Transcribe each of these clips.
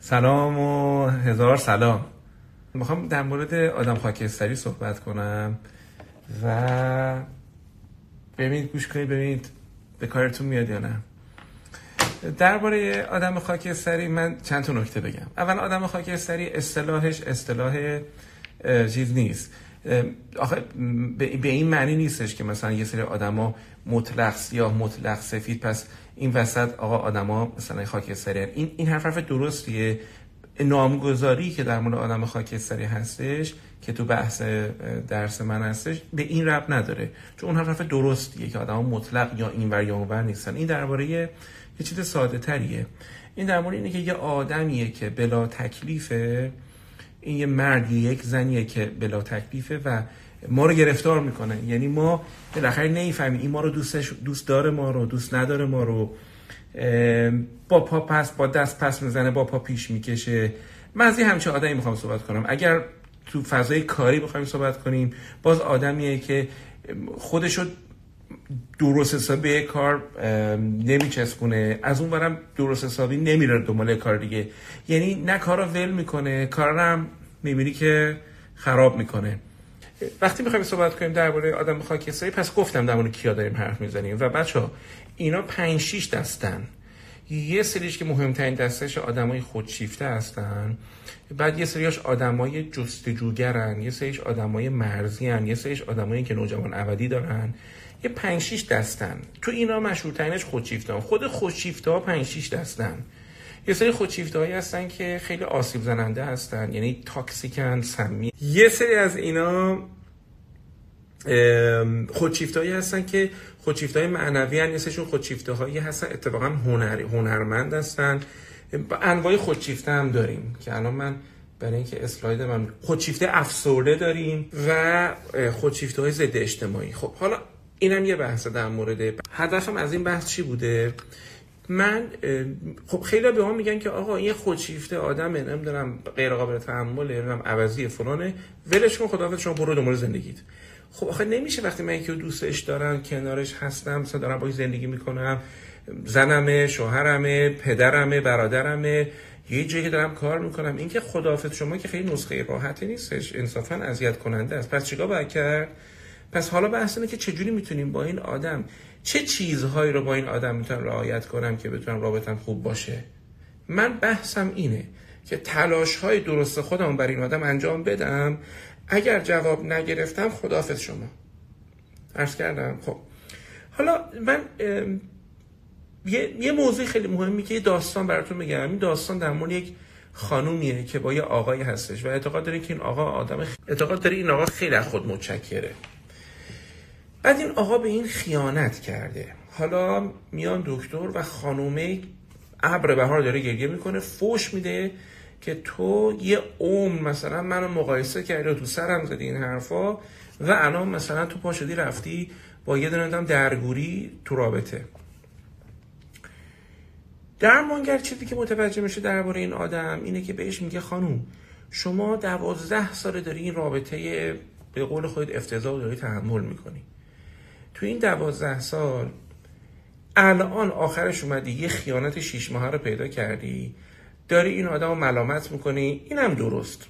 سلام و هزار سلام. می‌خوام در مورد آدم خاکستری صحبت کنم و ببینید گوش کنید ببینید به کارتون میاد یا نه. درباره آدم خاکستری من چند تا نکته بگم. اول آدم خاکستری اصطلاحش اصطلاح چیز نیست. آخه به این معنی نیستش که مثلا یه سری آدما مطلق یا مطلق سفید پس این وسط آقا آدما مثلا خاکستری این این حرف حرف درستیه. نامگذاری که در مورد آدم خاکستری هستش که تو بحث درس من هستش به این رب نداره. چون اون حرف درستیه که آدم مطلق یا اینور یا اونور نیستن. این درباره یه چیز ساده تریه این در مورد اینه که یه آدمیه که بلا تکلیفه این یه مردی یک زنیه که بلا تکلیفه و ما رو گرفتار می‌کنه. یعنی ما بالاخره نمی‌فهمیم. این ما رو دوستش دوست داره ما رو دوست نداره ما رو. با پا پس با دست پس می‌زنه با پا پیش می‌کشه. من از همچه آدمی می‌خوام صحبت کنم. اگر تو فضای کاری بخوایم صحبت کنیم باز آدمیه که خودشو درست حسابی کار نمیچسبونه. از اون برم درست حسابی نمیره دنبال کار دیگه. یعنی نه کارا ول می‌کنه کارا هم می‌بینی که خراب می‌کنه. وقتی می‌خوایم صحبت کنیم درباره آدم خاکستری پس گفتم در مورد کیا داریم حرف می‌زنیم. و بچه اینا پنج شیش دستن. یه سریش که مهمترین دستش آدمای خودشیفته هستن. بعد یه سریش آدمای جستجوگرن. یه سریش آدمای مرزی هن. یه سریش آدمایی که نوجوان ابدی دارن. یه پنج شیش دستن. تو اینا مشهورترینش خودشیفته ها. خود خودشیفته ها پنج شیش دستن. یه سری خودشیفته هایی هستن که خیلی آسیب زننده هستن. یعنی تاکسیکن سمی. یه سری از اینا خودشیفته هایی هستن که خودشیفته های معنوی هستن. یه سریشون خودشیفته هایی هستن. اتفاقا هنر هنرمند هستن. انواع خودشیفته هم داریم که الان من برای اینکه اسلاید من خودشیفته افسرده داریم و خودشیفته های ضد اجتماعی. خب حالا اینم یه بحث در مورد هدفم از این بحث چی بوده؟ من خب خیلی به ما میگن که آقا این خودشیفته آدمه نمی‌دونم غیر قابل تحمله نمی‌دونم عوضی فلانه. ولش کن خداحافظ شما برو دنبال زندگیت. خب آخه نمیشه وقتی من یکی دوستش دارم کنارش هستم مثلا دارم باهاش زندگی می‌کنم زنمه شوهرمه پدرمه برادرمه یه جایی که دارم کار می‌کنم. این که خداحافظ شما که خیلی نسخه راحتی نیستش انصافا اذیت کننده است. پس چیکار باید کرد؟ پس حالا بحث اینه که چجوری می‌تونیم با این آدم چه چیزهایی رو با این آدم می‌تونم رعایت کنم که بتونم رابطم خوب باشه؟ من بحثم اینه که تلاش های درست خودم برای این آدم انجام بدم. اگر جواب نگرفتم خداحافظ شما. عرض کردم. خب. حالا من یه،, یه موضوع خیلی مهمی که یه داستان براتون میگم. این داستان در مورد یک خانومیه که با یه آقایی هستش و اعتقاد داره که این آقا آدم اعتقاد داره این آقا خیلی از خود متشکره. بعد این آقا به این خیانت کرده. حالا میان دکتر و خانومه ابر بهار داره گریه می‌کنه فوش میده که تو یه عمر مثلا منو مقایسه کردی و تو سرم زدی این حرفا و الان مثلا تو پاشدی رفتی با یه دونه درگوری تو رابطه. درمانگر چیزی که متوجه میشه درباره این آدم اینه که بهش میگه خانوم شما دوازده سال داری این رابطه به قول خودت افتضاح داری تحمل می‌کنی. تو این دوازده سال الان آخرش اومدی یه خیانت شیش ماه رو پیدا کردی داری این آدم رو ملامت می‌کنی اینم درست.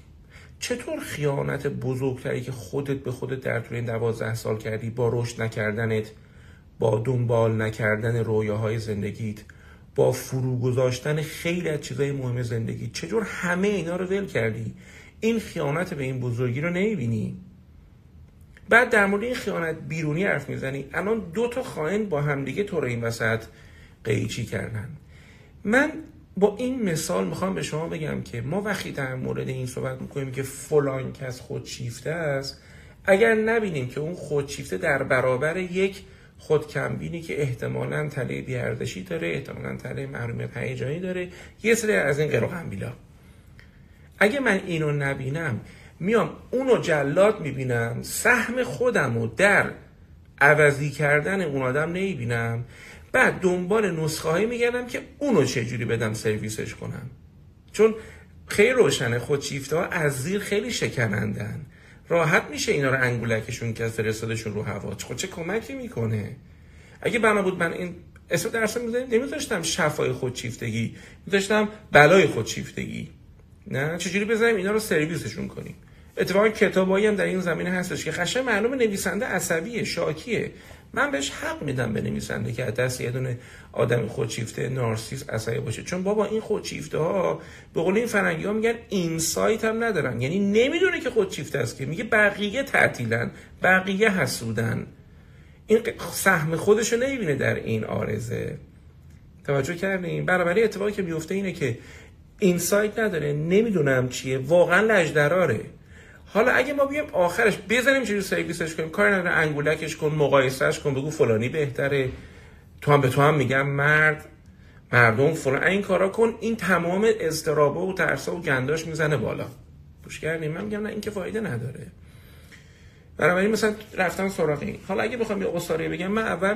چطور خیانت بزرگتری که خودت به خودت در طول این دوازده سال کردی با رشد نکردنت با دنبال نکردن رویاهای زندگیت با فرو گذاشتن خیلی از چیزای مهم زندگی؟ چجور همه اینا رو ول کردی؟ این خیانت به این بزرگی رو نمی‌بینی؟ بعد در مورد این خیانت بیرونی حرف می‌زنی. الان دو تا خائن با همدیگه تو رو این وسط قیچی کردن. من با این مثال می‌خوام به شما بگم که ما وقتی در مورد این صحبت می‌کنیم که فلان کس خودشیفته است اگر نبینیم که اون خودشیفته در برابر یک خودکمبینی که احتمالا تله بیاردشی داره احتمالا تله محرومیت هیجانی داره یه سری از این قرق اگه من اینو نبینم میام اونو جلاد می‌بینم سهم خودم رو در عوضی کردن اون آدم نمی‌بینم. بعد دنبال نسخه هایی میگردم که اونو چجوری بدم سرویسش کنم. چون خیلی روشنه خودشیفته ها از زیر خیلی شکنندن. راحت میشه اینا رو انگولکشون که فرستادشون رو هوا. خود چه کمکی می‌کنه؟ اگه بنا بود من این اسم درس نمیذاشتم شفای خودشیفتگی میذاشتم بلای خودشیفتگی. نه چجوری بذاریم اینا رو سرویسشون کنیم؟ اتفاقا کتابایی هم در این زمینه هستش که قشنگ معلومه نویسنده عصبیه شاکیه. من بهش حق میدم به نویسنده که دست یه دونه آدم خودشیفته نارسیس عصبی باشه. چون بابا این خودشیفته ها به قول این فرنگی ها میگن اینسایت هم ندارن. یعنی نمی‌دونه که خودشیفته است که. میگه بقیه تعطیلن بقیه حسودن. این سهم خودش رو نمی‌بینه در این آرزه. توجه کردیم برابری اتفاقی که میفته اینه که اینسایت نداره. نمی‌دونم چیه. واقعا لجدراره. حالا اگه ما بیایم آخرش بزنیم چجوری سرویسش کنیم؟ کار نداره انگولکش کن مقایسهش کن بگو فلانی بهتره. تو هم به تو هم میگم مرد مردم فلان. این کارا کن این تمام اضطرابا و ترسا و گنداش می‌زنه بالا. گوش کردیم من میگم نه این که فایده نداره. بنابراین مثلا رفتم سراغ این. حالا اگه بخوام یه قصاری بگم من اول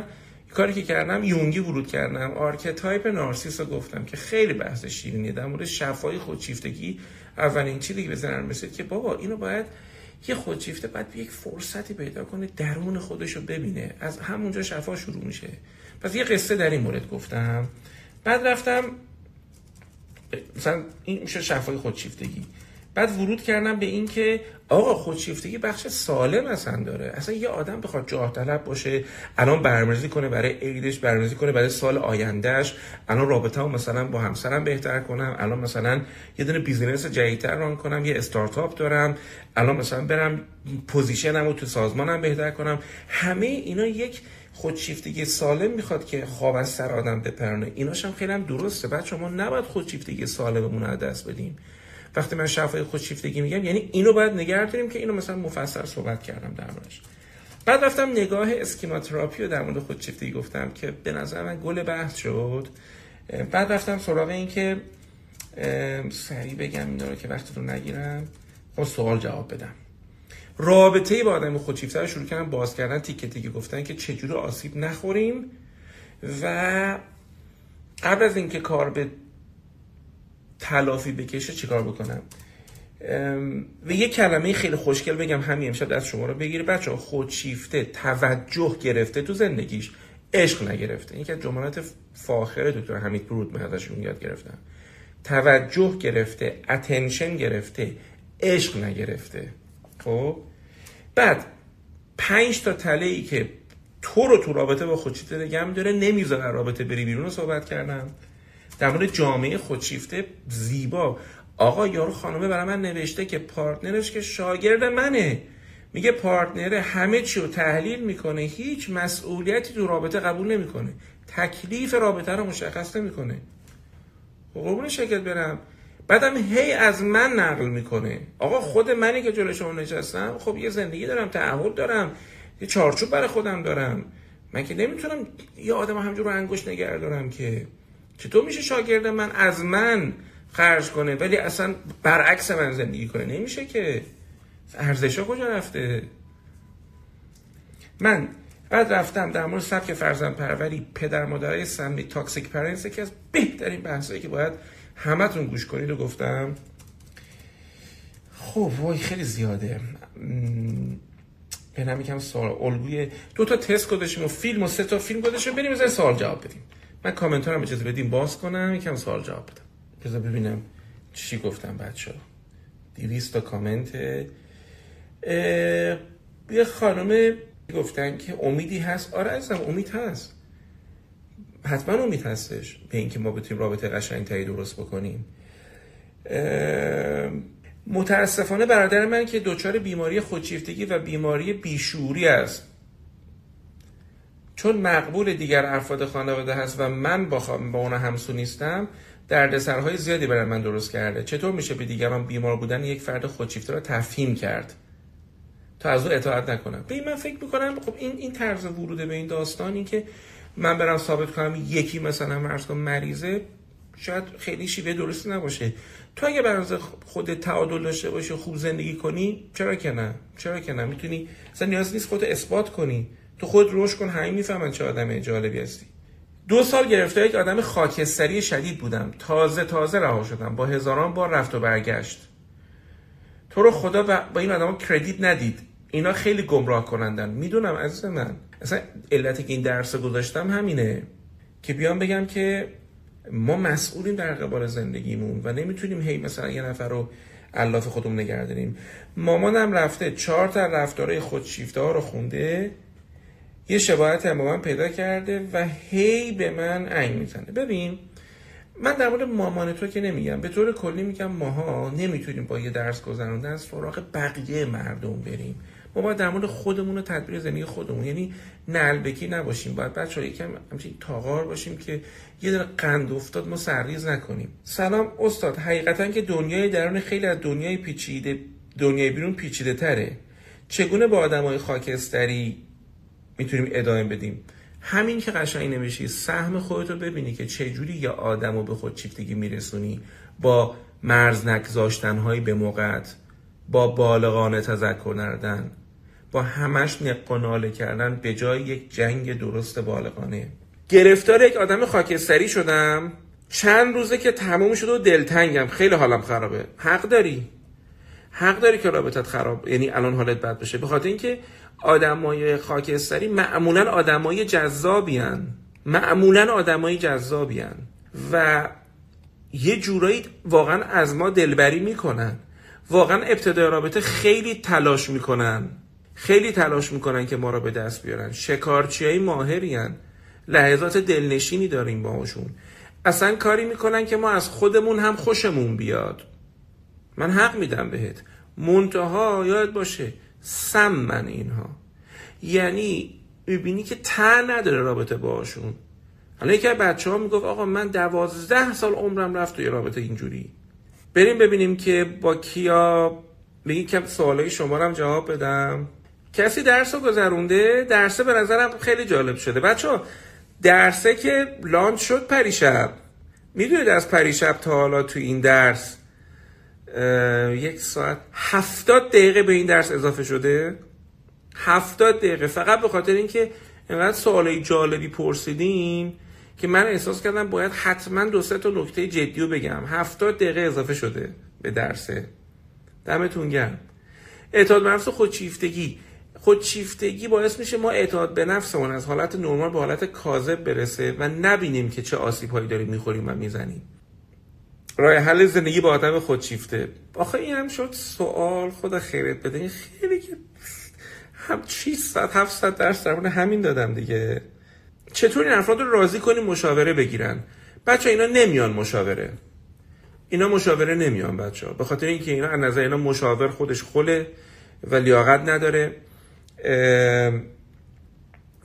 کاری که کردم یونگی ورود کردم. archetype نارسیس رو گفتم که خیلی بحث شیرینیه. در مورد شفای خودشیفتگی اولین چیزی که به ذهنم رسید که بابا اینو باید یه خودشیفته باید یک فرصتی پیدا کنه درون خودش رو ببینه. از همونجا شفا شروع میشه. پس یه قصه در این مورد گفتم. بعد رفتم مثلا این میشه شفای خودشیفتگی. بعد ورود کردم به این که آقا خودشیفتگی بخش سالم اصلا داره. اصلا یه آدم بخواد جاه طلب باشه الان برنامه‌ریزی کنه برای عیدش برنامه‌ریزی کنه برای سال آیندهش الان رابطه مثلا با همسرم بهتر کنم. الان مثلا یه دونه business جدیدتر run کنم یه استارتاپ دارم. الان مثلا برم position م رو تو سازمانم بهتر کنم. همه اینا یک خودشیفتگی سالم می‌خواد که خواب از سر آدم بپرونه ایناش هم خیلی هم درسته. بچه‌ها ما نباید خودشیفتگی سالممون رو دست بدیم وقتی من شفای خودشیفتگی میگم یعنی اینو باید نگه داریم که اینو مثلا مفصل صحبت کردم در موردش. بعد رفتم نگاه اسکیماتراپی رو در مورد خودشیفتگی گفتم که به نظر من گل بحث شد. بعد رفتم سراغ این که سریع بگم این رو که وقت رو نگیرم. خب سوال جواب بدم. رابطه با آدم خودشیفته رو شروع کردم باز کردن تیکه تیکه گفتن که چجور آسیب نخوریم و قبل از اینکه کار به تلافی بکشه چیکار بکنم؟ و یه کلمه خیلی خوشگل بگم همین امشب دست شما رو بگیره بچه خودشیفته توجه گرفته تو زندگیش. عشق نگرفته. این که جملات فاخر دکتر حمید برود من ازشون یاد گرفتم. توجه گرفته اتنشن گرفته عشق نگرفته. خب؟ بعد پنج تا تله ای که تو رو تو رابطه با خودشیفته نگه داره نمی‌ذاره رابطه بری بیرون رو صحبت کردم. در مورد جامعه خودشیفته زیبا. آقا یارو خانومه برای من نوشته که پارتنرش که شاگرد منه. میگه پارتنر همه چی رو تحلیل می‌کنه. هیچ مسئولیتی تو رابطه قبول نمی‌کنه. تکلیف رابطه رو مشخص نمی‌کنه. قربون شکل برم. بعدم هی از من نقل می‌کنه. آقا خود منی که جلو شما نشستم خب یه زندگی دارم تعهد دارم یه چارچوب برای خودم دارم. من که نمی‌تونم یه آدم همجور رو انگوش نگه دارم که چطور میشه شاگرد من از من خرج کنه؟ ولی اصلا برعکس من زندگی کنه. نمیشه که. ارزش ها کجا رفته؟ من بعد رفتم در مورد سبک فرزند پروری پدر مادرای سمی toxic parents که از بهترین بحثایی که باید همتون گوش کنید و گفتم. خب وای خیلی زیاده. به یکم سوال الگوی دو تا تست گذاشتیم و فیلم و سه تا فیلم گذاشتیم بریم از سوال جواب بدیم. من کامنت هم اجازه بدیم باز کنم یکم سوال جواب بدم. بذار ببینم چی گفتم بچه ها دیویست تا کامنت. یه خانم گفتن که امیدی هست. آره ازم امید هست. حتما امید هستش به اینکه ما بتونیم رابطه قشنگ تایی درست بکنیم. متاسفانه برادر من که دچار بیماری خودشیفتگی و بیماری بیشوری است. چون مقبول دیگر افراد خانواده هست و من با, با اون همسو نیستم دردسرهای زیادی برای من درست کرده. چطور میشه به دیگران بیمار بودن یک فرد خودشیفته را تفهیم کرد؟ تا از او اطاعت نکنم. به این من فکر می‌کنم خب این این طرز ورود به این داستان این که من برم ثابت کنم یکی مثلا مرز مریضه شاید خیلی شیوه درستی نباشه. تو اگه برای خود تعادل داشته باشی خوب زندگی کنی چرا که نه؟ چرا که نه؟ می‌تونی اصلا نیاز نیست خودت اثبات کنی. تو خود روش کن همین می‌فهمن چه آدم جالبی هستی. دو سال گرفته یک آدم خاکستری شدید بودم. تازه تازه رها شدم. با هزاران بار رفت و برگشت. تو رو خدا با این آدم کردیت ندید. اینا خیلی گمراه کنندن. می‌دونم عزیز من. اصلا علتی که این درس گذاشتم همینه. که بیان بگم که ما مسئولیم در قبال زندگیمون و نمی‌تونیم هی مثلا یه نفر رو علاف خودمون نگه داریم. مامانم رفته چهار تا رفتارهای خودشیفته ها رو خونده. یه شباهت هم با من پیدا کرده و هی به من انگ می‌زنه. ببین من در مورد مامان تو که نمیگم به طور کلی میگم ماها نمی‌تونیم با یه درس گذروندن از سراغ بقیه مردم بریم. ما باید در مورد خودمون و تدبیر زندگی خودمون یعنی نلبکی نباشیم. باید بچه ها یکم همچین تاغار باشیم که یه در قند افتاد ما سرریز نکنیم. سلام استاد حقیقتا که دنیای درون خیلی از دنیای پیچیده دنیای بیرون پیچیده تره چگونه با آدمای خاکستری می‌تونیم ادامه بدیم. همین که قشنگ نمیشی سهم خودتو ببینی که چجوری یه آدم رو به خود چیفتگی میرسونی با مرز نگذاشتنهایی به موقعت با بالغانه تذکر نردن با همش نقناله کردن به جای یک جنگ درست بالغانه. گرفتار یک آدم خاکستری شدم. چند روزه که تموم شده و دلتنگم. خیلی حالم خرابه. حق داری؟ حق داری که رابطت خراب یعنی الان حالت بد بشه. به خاطر اینکه آدمای خاکستری معمولا آدمای جذابیان معمولا آدمای جذابیان و یه جورایی واقعا از ما دلبری می‌کنن. واقعا ابتدای رابطه خیلی تلاش می‌کنن. خیلی تلاش می‌کنن که ما رو به دست بیارن. شکارچی های ماهری لحظات دلنشینی داریم باهاشون. اصلا کاری می‌کنن که ما از خودمون هم خوشمون بیاد. من حق میدم بهت. منتها یاد باشه سم من اینها. یعنی می‌بینی که تا نداره رابطه باشون حالا یکی بچه ها می‌گفت آقا من دوازده سال عمرم رفت توی رابطه اینجوری. بریم ببینیم که با کیا. بگی که سوالای شما رو هم جواب بدم. کسی درس رو گذرونده؟ درسه به نظرم خیلی جالب شده. بچه ها درسه که لانچ شد پریشب. می‌دونید از پریشب تا حالا تو این درس یک ساعت. هفتاد دقیقه به این درس اضافه شده. هفتاد دقیقه. فقط به خاطر اینکه اینقدر سوالای جالبی پرسیدیم که من احساس کردم باید حتما دو سه تا نکته جدی رو بگم. هفتاد دقیقه اضافه شده به درسه دمتون گرم. اعتاد به نفس خودشیفتگی. خودشیفتگی باعث میشه ما اعتاد به نفسمون از حالت نرمال به حالت کاذب برسه و نبینیم که چه آسیب هایی داریم می‌خوریم و می‌زنیم. راه حل زندگی با آدم خودشیفته. آخه این هم شد سوال خدا خیرت بده. این خیلی که هم 600 700 درس در همین دادم دیگه. چطور این افراد رو راضی کنیم مشاوره بگیرن؟ بچه اینا نمیان مشاوره. اینا مشاوره نمیان بچه به خاطر اینکه اینا از نظر اینا مشاور خودش خله و لیاقت نداره.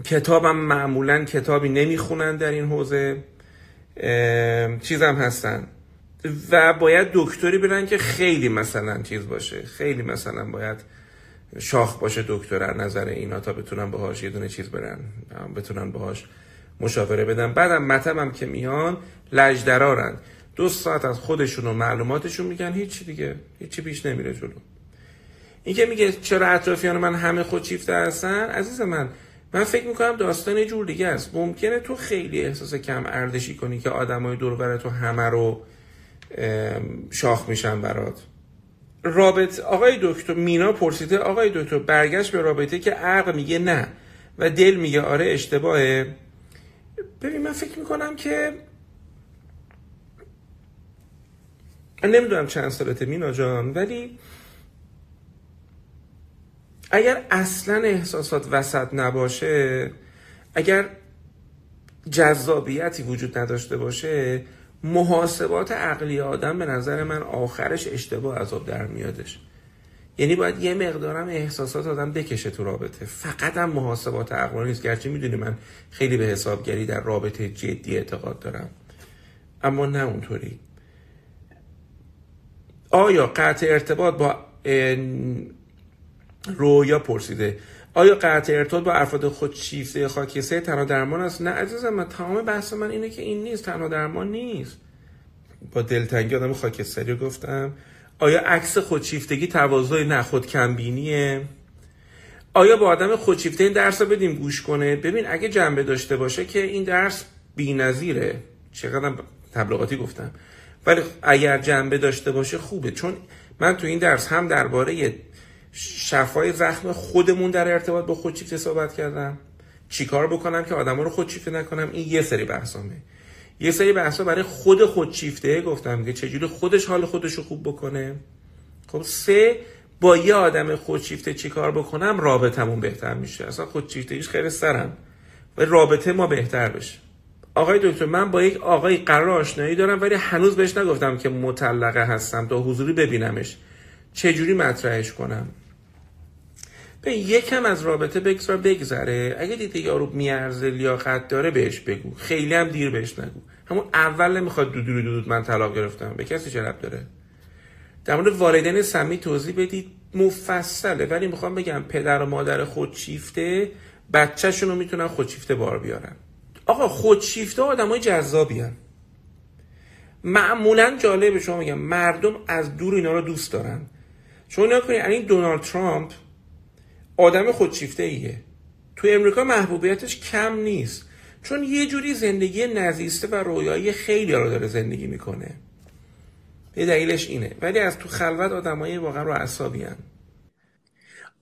کتابم معمولا کتابی نمی‌خونن در این حوزه. چیزم هستن. و باید دکتری برن که خیلی مثلا چیز باشه. خیلی مثلا باید شاخ باشه دکتر نظر اینا تا بتونن باهاش یه دونه چیز برن. بتونن باهاش مشاوره بدن. بعدم مطبم که میان لجدرارن. دو ساعت از خودشون و معلوماتشون میگن. هیچی دیگه. هیچی پیش نمیره جلو. این که میگه چرا اطرافیان من همه خودشیفته هستن؟ عزیز من من فکر می‌کنم داستان جور دیگه است. ممکنه تو خیلی احساس کم ارزشی کنی که آدمای دور تو همه رو شاخ میشن برات. رابط آقای دکتر مینا پرسیده آقای دکتر برگشت به رابطه که عقل میگه نه و دل میگه آره اشتباهه. ببین من فکر می‌کنم که نمی‌دونم چند سالته مینا جان ولی اگر اصلا احساسات وسط نباشه اگر جذابیتی وجود نداشته باشه محاسبات عقلی آدم به نظر من آخرش اشتباه عذاب در میادش. یعنی باید یه مقدارم احساسات آدم بکشه تو رابطه. فقط هم محاسبات عقلانی نیست. گرچه می‌دونی من خیلی به حسابگری در رابطه جدی اعتقاد دارم. اما نه اونطوری. آیا قطع ارتباط با رویا پرسیده؟ آیا قطع ارتباط با افراد خود شیفته خاکیسته تنها درمان است. نه عزیزم من تمام بحث من اینه که این نیست. تنها درمان نیست. با دلتنگی آدم خاکستری گفتم. آیا عکس خودشیفتگی تواضع نه خود کمبینیه آیا با آدم خودشیفته این درس رو بدیم گوش کنه؟ ببین اگه جنبه داشته باشه که این درس بی‌نظیره. چقدر تبلیغاتی گفتم. ولی اگر جنبه داشته باشه خوبه. چون من تو این درس هم درباره شفای زخم خودمون در ارتباط با خودشیفته صحبت کردم. چیکار بکنم که آدما رو خودشیفته نکنم؟ این یه سری بحثامه. یه سری بحثا برای خود خودشیفته گفتم که چجوری خودش حال خودش رو خوب بکنه. خب سه با یه آدم خودشیفته چیکار بکنم رابطمون بهتر میشه. اصلا خودشیفتگیش خیلی سرم و رابطه ما بهتر بشه. آقای دکتر من با یک آقای قرار آشنایی دارم ولی هنوز بهش نگفتم که مطلقه هستم تا حضوری ببینمش. چجوری مطرحش کنم؟ به یکم از رابطه بگذار بگذره. اگه دیدی یارو میارزه لیاقت داره بهش بگو. خیلی هم دیر بهش نگو. همون اول نمی‌خواد دودو دود من طلاق گرفتم. به کسی چه داره؟ در مورد والدین سمی توضیح بدید. مفصله. ولی می‌خوام بگم پدر و مادر خودشیفته بچهشون رو می‌تونن خودشیفته بار بیارن. آقا خودشیفته آدم های جذابی هم. معمولا جالب شما میگم مردم از دور اینا رو دوست دارن. شما نگاه کنید این دونالد ترامپ آدم خودشیفته ایه تو امریکا محبوبیتش کم نیست. چون یه جوری زندگی نزیسته و رویایی خیلی رو داره زندگی می‌کنه. یه دلیلش اینه. ولی از تو خلوت آدمای واقعا رو اعصابی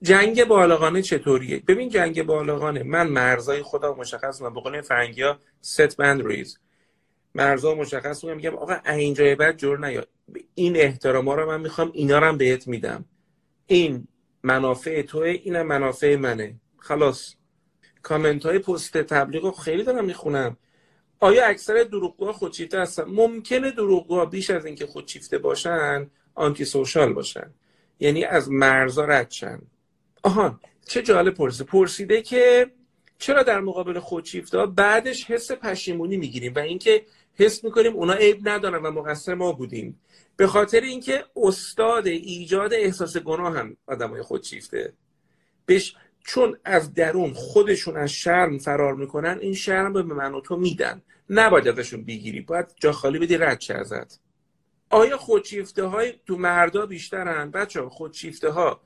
جنگ بالغانه چطوریه؟ ببین جنگ بالغانه. من مرزای خودم مشخص کنم به قول فرنگیا ست ریز مرزا مشخص کنم میگم آقا اینجای بعد جور نیا. این احتراما رو من می‌خوام اینا رو بهت میدم. این منافع توه اینم منافع منه. خلاص. کامنت های پست تبلیغ رو خیلی دارم می‌خونم. آیا اکثر دروغگوها خودشیفته هستن؟ ممکنه دروغگوها بیش از اینکه خودشیفته باشن آنتی سوشال باشن. یعنی از مرزا رد شن. آهان چه جالب پرسه. پرسیده که چرا در مقابل خودشیفته بعدش حس پشیمونی می‌گیریم و اینکه حس می‌کنیم اونا عیب ندارن و مقصر ما بودیم. به خاطر اینکه استاد ایجاد احساس گناه هم آدمای خودشیفته بش چون از درون خودشون از شرم فرار می‌کنن این شرم به من و تو میدن. نباید ازشون بگیری باید جا خالی بدی رد ازت. آیا خودشیفته های تو مردا بیشترن؟ بچه خودشیفته ها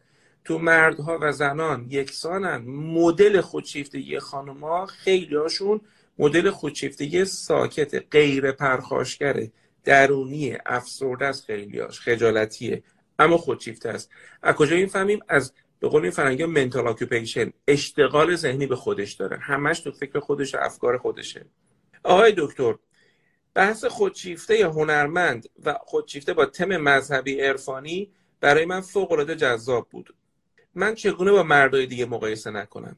تو مردها و زنان یکسانن. مدل خودشیفتگی خانوما خیلی هاشون مدل خودشیفتگی ساکت غیر پرخاشگره. درونی افسرده است خیلیاش خجالتیه اما خودشیفته است. از کجا این فهمیم؟ از به قول این فرنگی منتال اکوپیشن اشتغال ذهنی به خودش داره. همش تو فکر خودش و افکار خودشه. آقای دکتر بحث خودشیفته یا هنرمند و خودشیفته با تم مذهبی عرفانی برای من فوق العاده جذاب بود. من چگونه با مردای دیگه مقایسه نکنم؟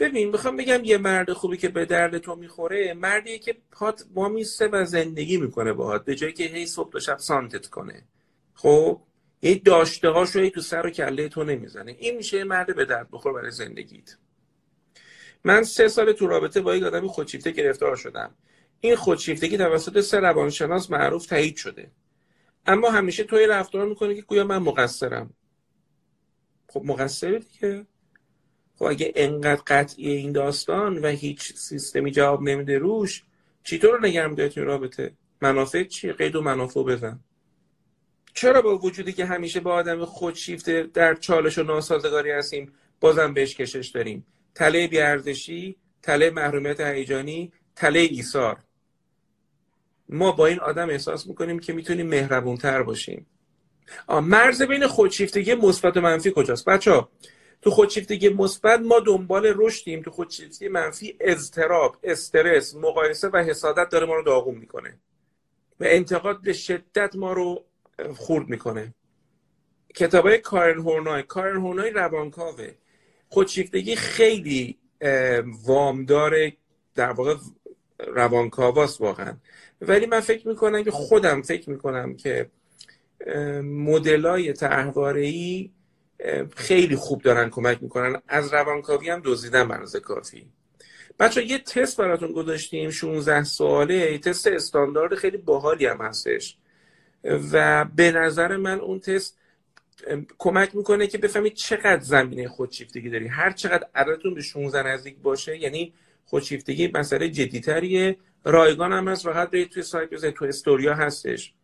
ببین می‌خوام بگم یه مرد خوبی که به درد تو می‌خوره مردیه که پات با میسته و زندگی می‌کنه باهات به جایی که هی صبح و شب سانتت کنه. خب؟ یه داشته هاش رو تو سر و کله تو نمی‌زنه. این میشه مرد به درد بخور برای زندگیت. من سه سال تو رابطه با یک آدمی خودشیفته گرفتار شدم. این خودشیفتگی توسط سه روانشناس معروف تایید شده. اما همیشه توی رفتار می‌کنه که گویا من مقصرم. خب مقصر دیگه. خب اگه انقدر قطعی این داستان و هیچ سیستمی جواب نمیده روش چطور رو نگرم داری توی رابطه؟ منافع چیه قید و منافع بزن. چرا با وجودی که همیشه با آدم خودشیفته در چالش و ناسازگاری هستیم بازم بهش کشش داریم؟ تله بیارزشی تله محرومیت هیجانی تله ایثار. ما با این آدم احساس می‌کنیم که می‌تونیم مهربونتر باشیم. مرز بین خودشیفتگی مثبت و منفی کجاست؟ بچه تو خودشیفتگی مثبت ما دنبال رشدیم. تو خودشیفتگی منفی اضطراب استرس مقایسه و حسادت داره ما رو داغون می‌کنه. و انتقاد به شدت ما رو خورد می‌کنه. کتابای کارن هورنای کارن هورنای روانکاوه. خودشیفتگی خیلی وامدار در واقع روانکاواست واقعا. ولی من فکر می‌کنم که خودم فکر می‌کنم که مدلای ای خیلی خوب دارن کمک می‌کنن. از روانکاوی هم دزدیدن بنازه کافی. بچه یه تست براتون گذاشتیم 16 سواله. تست استاندارد خیلی باحالی هم هستش. و به نظر من اون تست کمک می‌کنه که بفهمید چقدر زمینه خودشیفتگی داری. هر چقدر عددتون به 16 نزدیک باشه یعنی خودشیفتگی مسئله جدیتریه. رایگان هم هست راحت برید توی سایت بزنید تو استوریا هستش.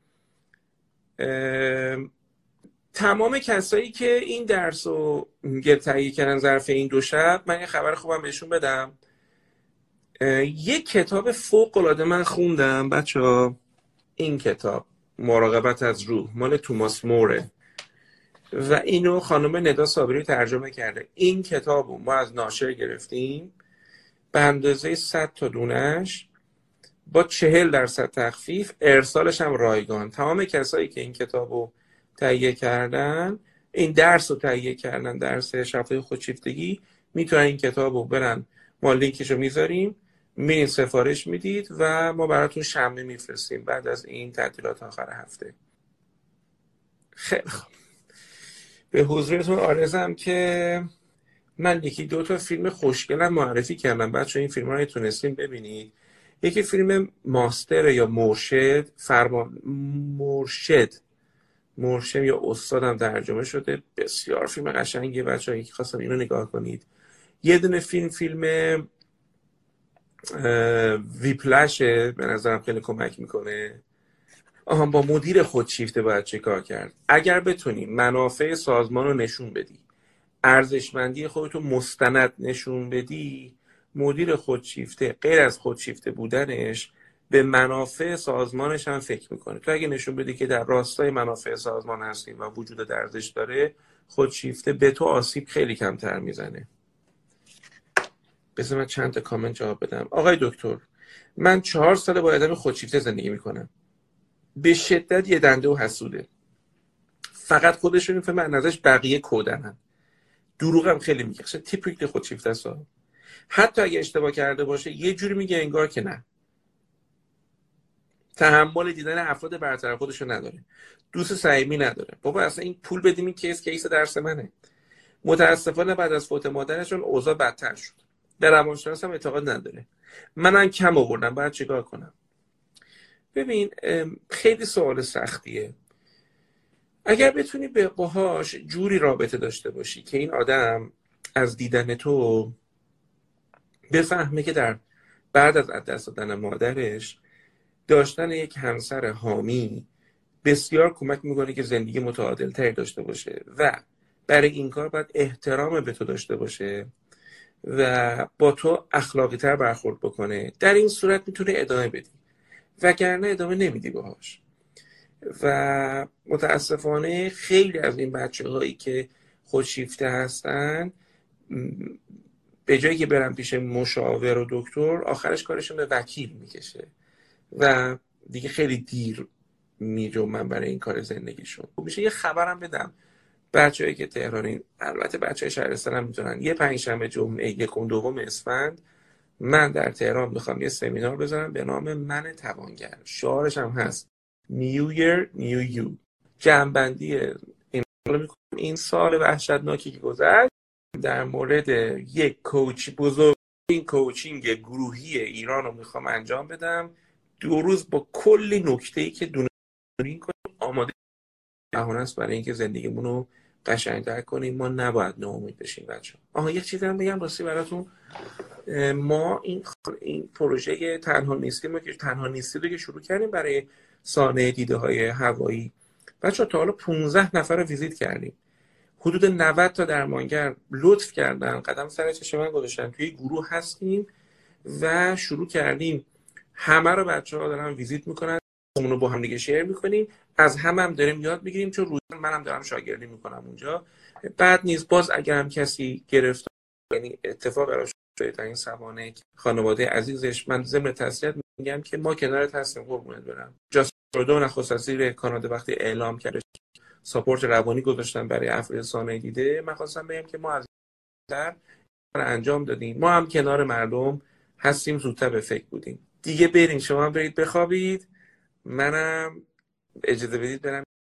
تمام کسایی که این درس رو تهیه کردن ظرف این دو شب من یه خبر خوبم بهشون بدم. یک کتاب فوق العاده من خوندم بچه ها. این کتاب مراقبت از روح مال توماس موره. و اینو خانم ندا صابری ترجمه کرده. این کتاب رو ما از ناشر گرفتیم به اندازه 100 تا دونش. با چهل درصد تخفیف ارسالش هم رایگان. تمام کسایی که این کتاب رو تهیه کردن این درس رو تهیه کردن درس شفای خودشیفتگی. می‌تونن این کتاب رو برن. ما لینکش رو می‌ذاریم. میرین سفارش می‌دید و ما براتون شمه میفرستیم بعد از این تعطیلات آخر هفته. خیلی خوب. به حضورتون آرزم که من یکی دو تا فیلم خوشگلم معرفی کردم. بچه این فیلم رو تونستیم ببینید. یکی فیلم ماستر یا مرشد فرمان مرشد. مرشد یا استادم ترجمه شده. بسیار فیلم قشنگیه بچه یکی خواستم اینو نگاه کنید. یه دونه فیلم فیلم ویپلشه به نظرم خیلی کمک می‌کنه. آها با مدیر خودشیفته باید چه کار کرد؟ اگر بتونی منافع سازمان رو نشون بدی ارزشمندی خودتو مستند نشون بدی مدیر خودشیفته غیر از خودشیفته بودنش به منافع سازمانش هم فکر می‌کنه. تو اگه نشون بدی که در راستای منافع سازمان هستیم و وجود درزش داره خودشیفته به تو آسیب خیلی کمتر می‌زنه. بذار من چند تا کامنت جواب بدم. آقای دکتر من چهار ساله با آدم خودشیفته زندگی می‌کنم. به شدت یه دنده و حسوده. فقط خودش رو من ازش بقیه کودنن. دروغم خیلی میگه. تیپیک خودشیفته است. حتی اگه اشتباه کرده باشه یه جوری میگه انگار که نه. تحمل دیدن افراد برتر خودشو نداره. دوست صمیمی نداره. بابا اصلا این پول بدیم این کیس کیس درس منه. متاسفانه بعد از فوت مادرشون اوضاع بدتر شد. به روانشناس هم اعتقاد نداره. منم کم آوردم. باید چیکار کنم؟ ببین خیلی سوال سختیه. اگر بتونی به باهاش جوری رابطه داشته باشی که این آدم از دیدن تو بفهمه که در بعد از دست دادن مادرش داشتن یک همسر حامی بسیار کمک می‌کنه که زندگی متعادل تر داشته باشه و برای این کار باید احترام به تو داشته باشه و با تو اخلاقی تر برخورد بکنه. در این صورت می‌تونه ادامه بدی. وگرنه ادامه نمیدی باهاش. و متاسفانه خیلی از این بچه هایی که خودشیفته هستن به جایی که برن پیش مشاور و دکتر آخرش کارشون به وکیل می‌کشه. و دیگه خیلی دیر من برای این کار زندگیشون. میشه یه خبرم بدم بچههایی که تهرانی البته بچه شهرستان هم می‌تونن. یه پنجشنبه جمعه یکم دوم اسفند من در تهران می‌خوام یه سمینار بذارم به نام من توانگر. شعارش هم هست. New Year New You. جنبندی این سال وحشتناکی که گذشت در مورد یک کوچ بزرگ این کوچینگ گروهی ایران رو می‌خوام انجام بدم. دو روز با کلی نکته ای که دونین کنیم آماده بهانه است برای اینکه زندگیمون رو قشنگتر کنیم. ما نباید ناامید بشیم بچه آها یه چیزی هم بگم راستی براتون. ما این این پروژه تنها نیستیم که تنها نیستی رو که شروع کردیم برای سانه دیده های هوایی. بچه تا حالا 15 نفر رو ویزیت کردیم. حدود 90 تا درمانگر لطف کردن. قدم سر چشم گذاشتن. توی گروه هستیم و شروع کردیم. همه رو بچه ها دارن ویزیت می‌کنن اون رو با هم دیگه شیر می‌کنیم. از همه هم داریم یاد بگیریم چون روز منم دارم شاگردی می‌کنم اونجا. بعد نیز باز اگر هم کسی گرفت یعنی اتفاق براش شده این سوانه خانواده عزیزش من ضمن تسلیت میگم که ما کنار هستیم قربونت برم. جاست نخست وزیر کانادا وقتی اعلام کرده ساپورت روانی گذاشتن برای افراد دیده من خواستم بگم که ما از در انجام دادیم. ما هم کنار مردم هستیم زودتر به فکر بودیم. دیگه برین شما برید بخوابید. منم اجازه بدید برم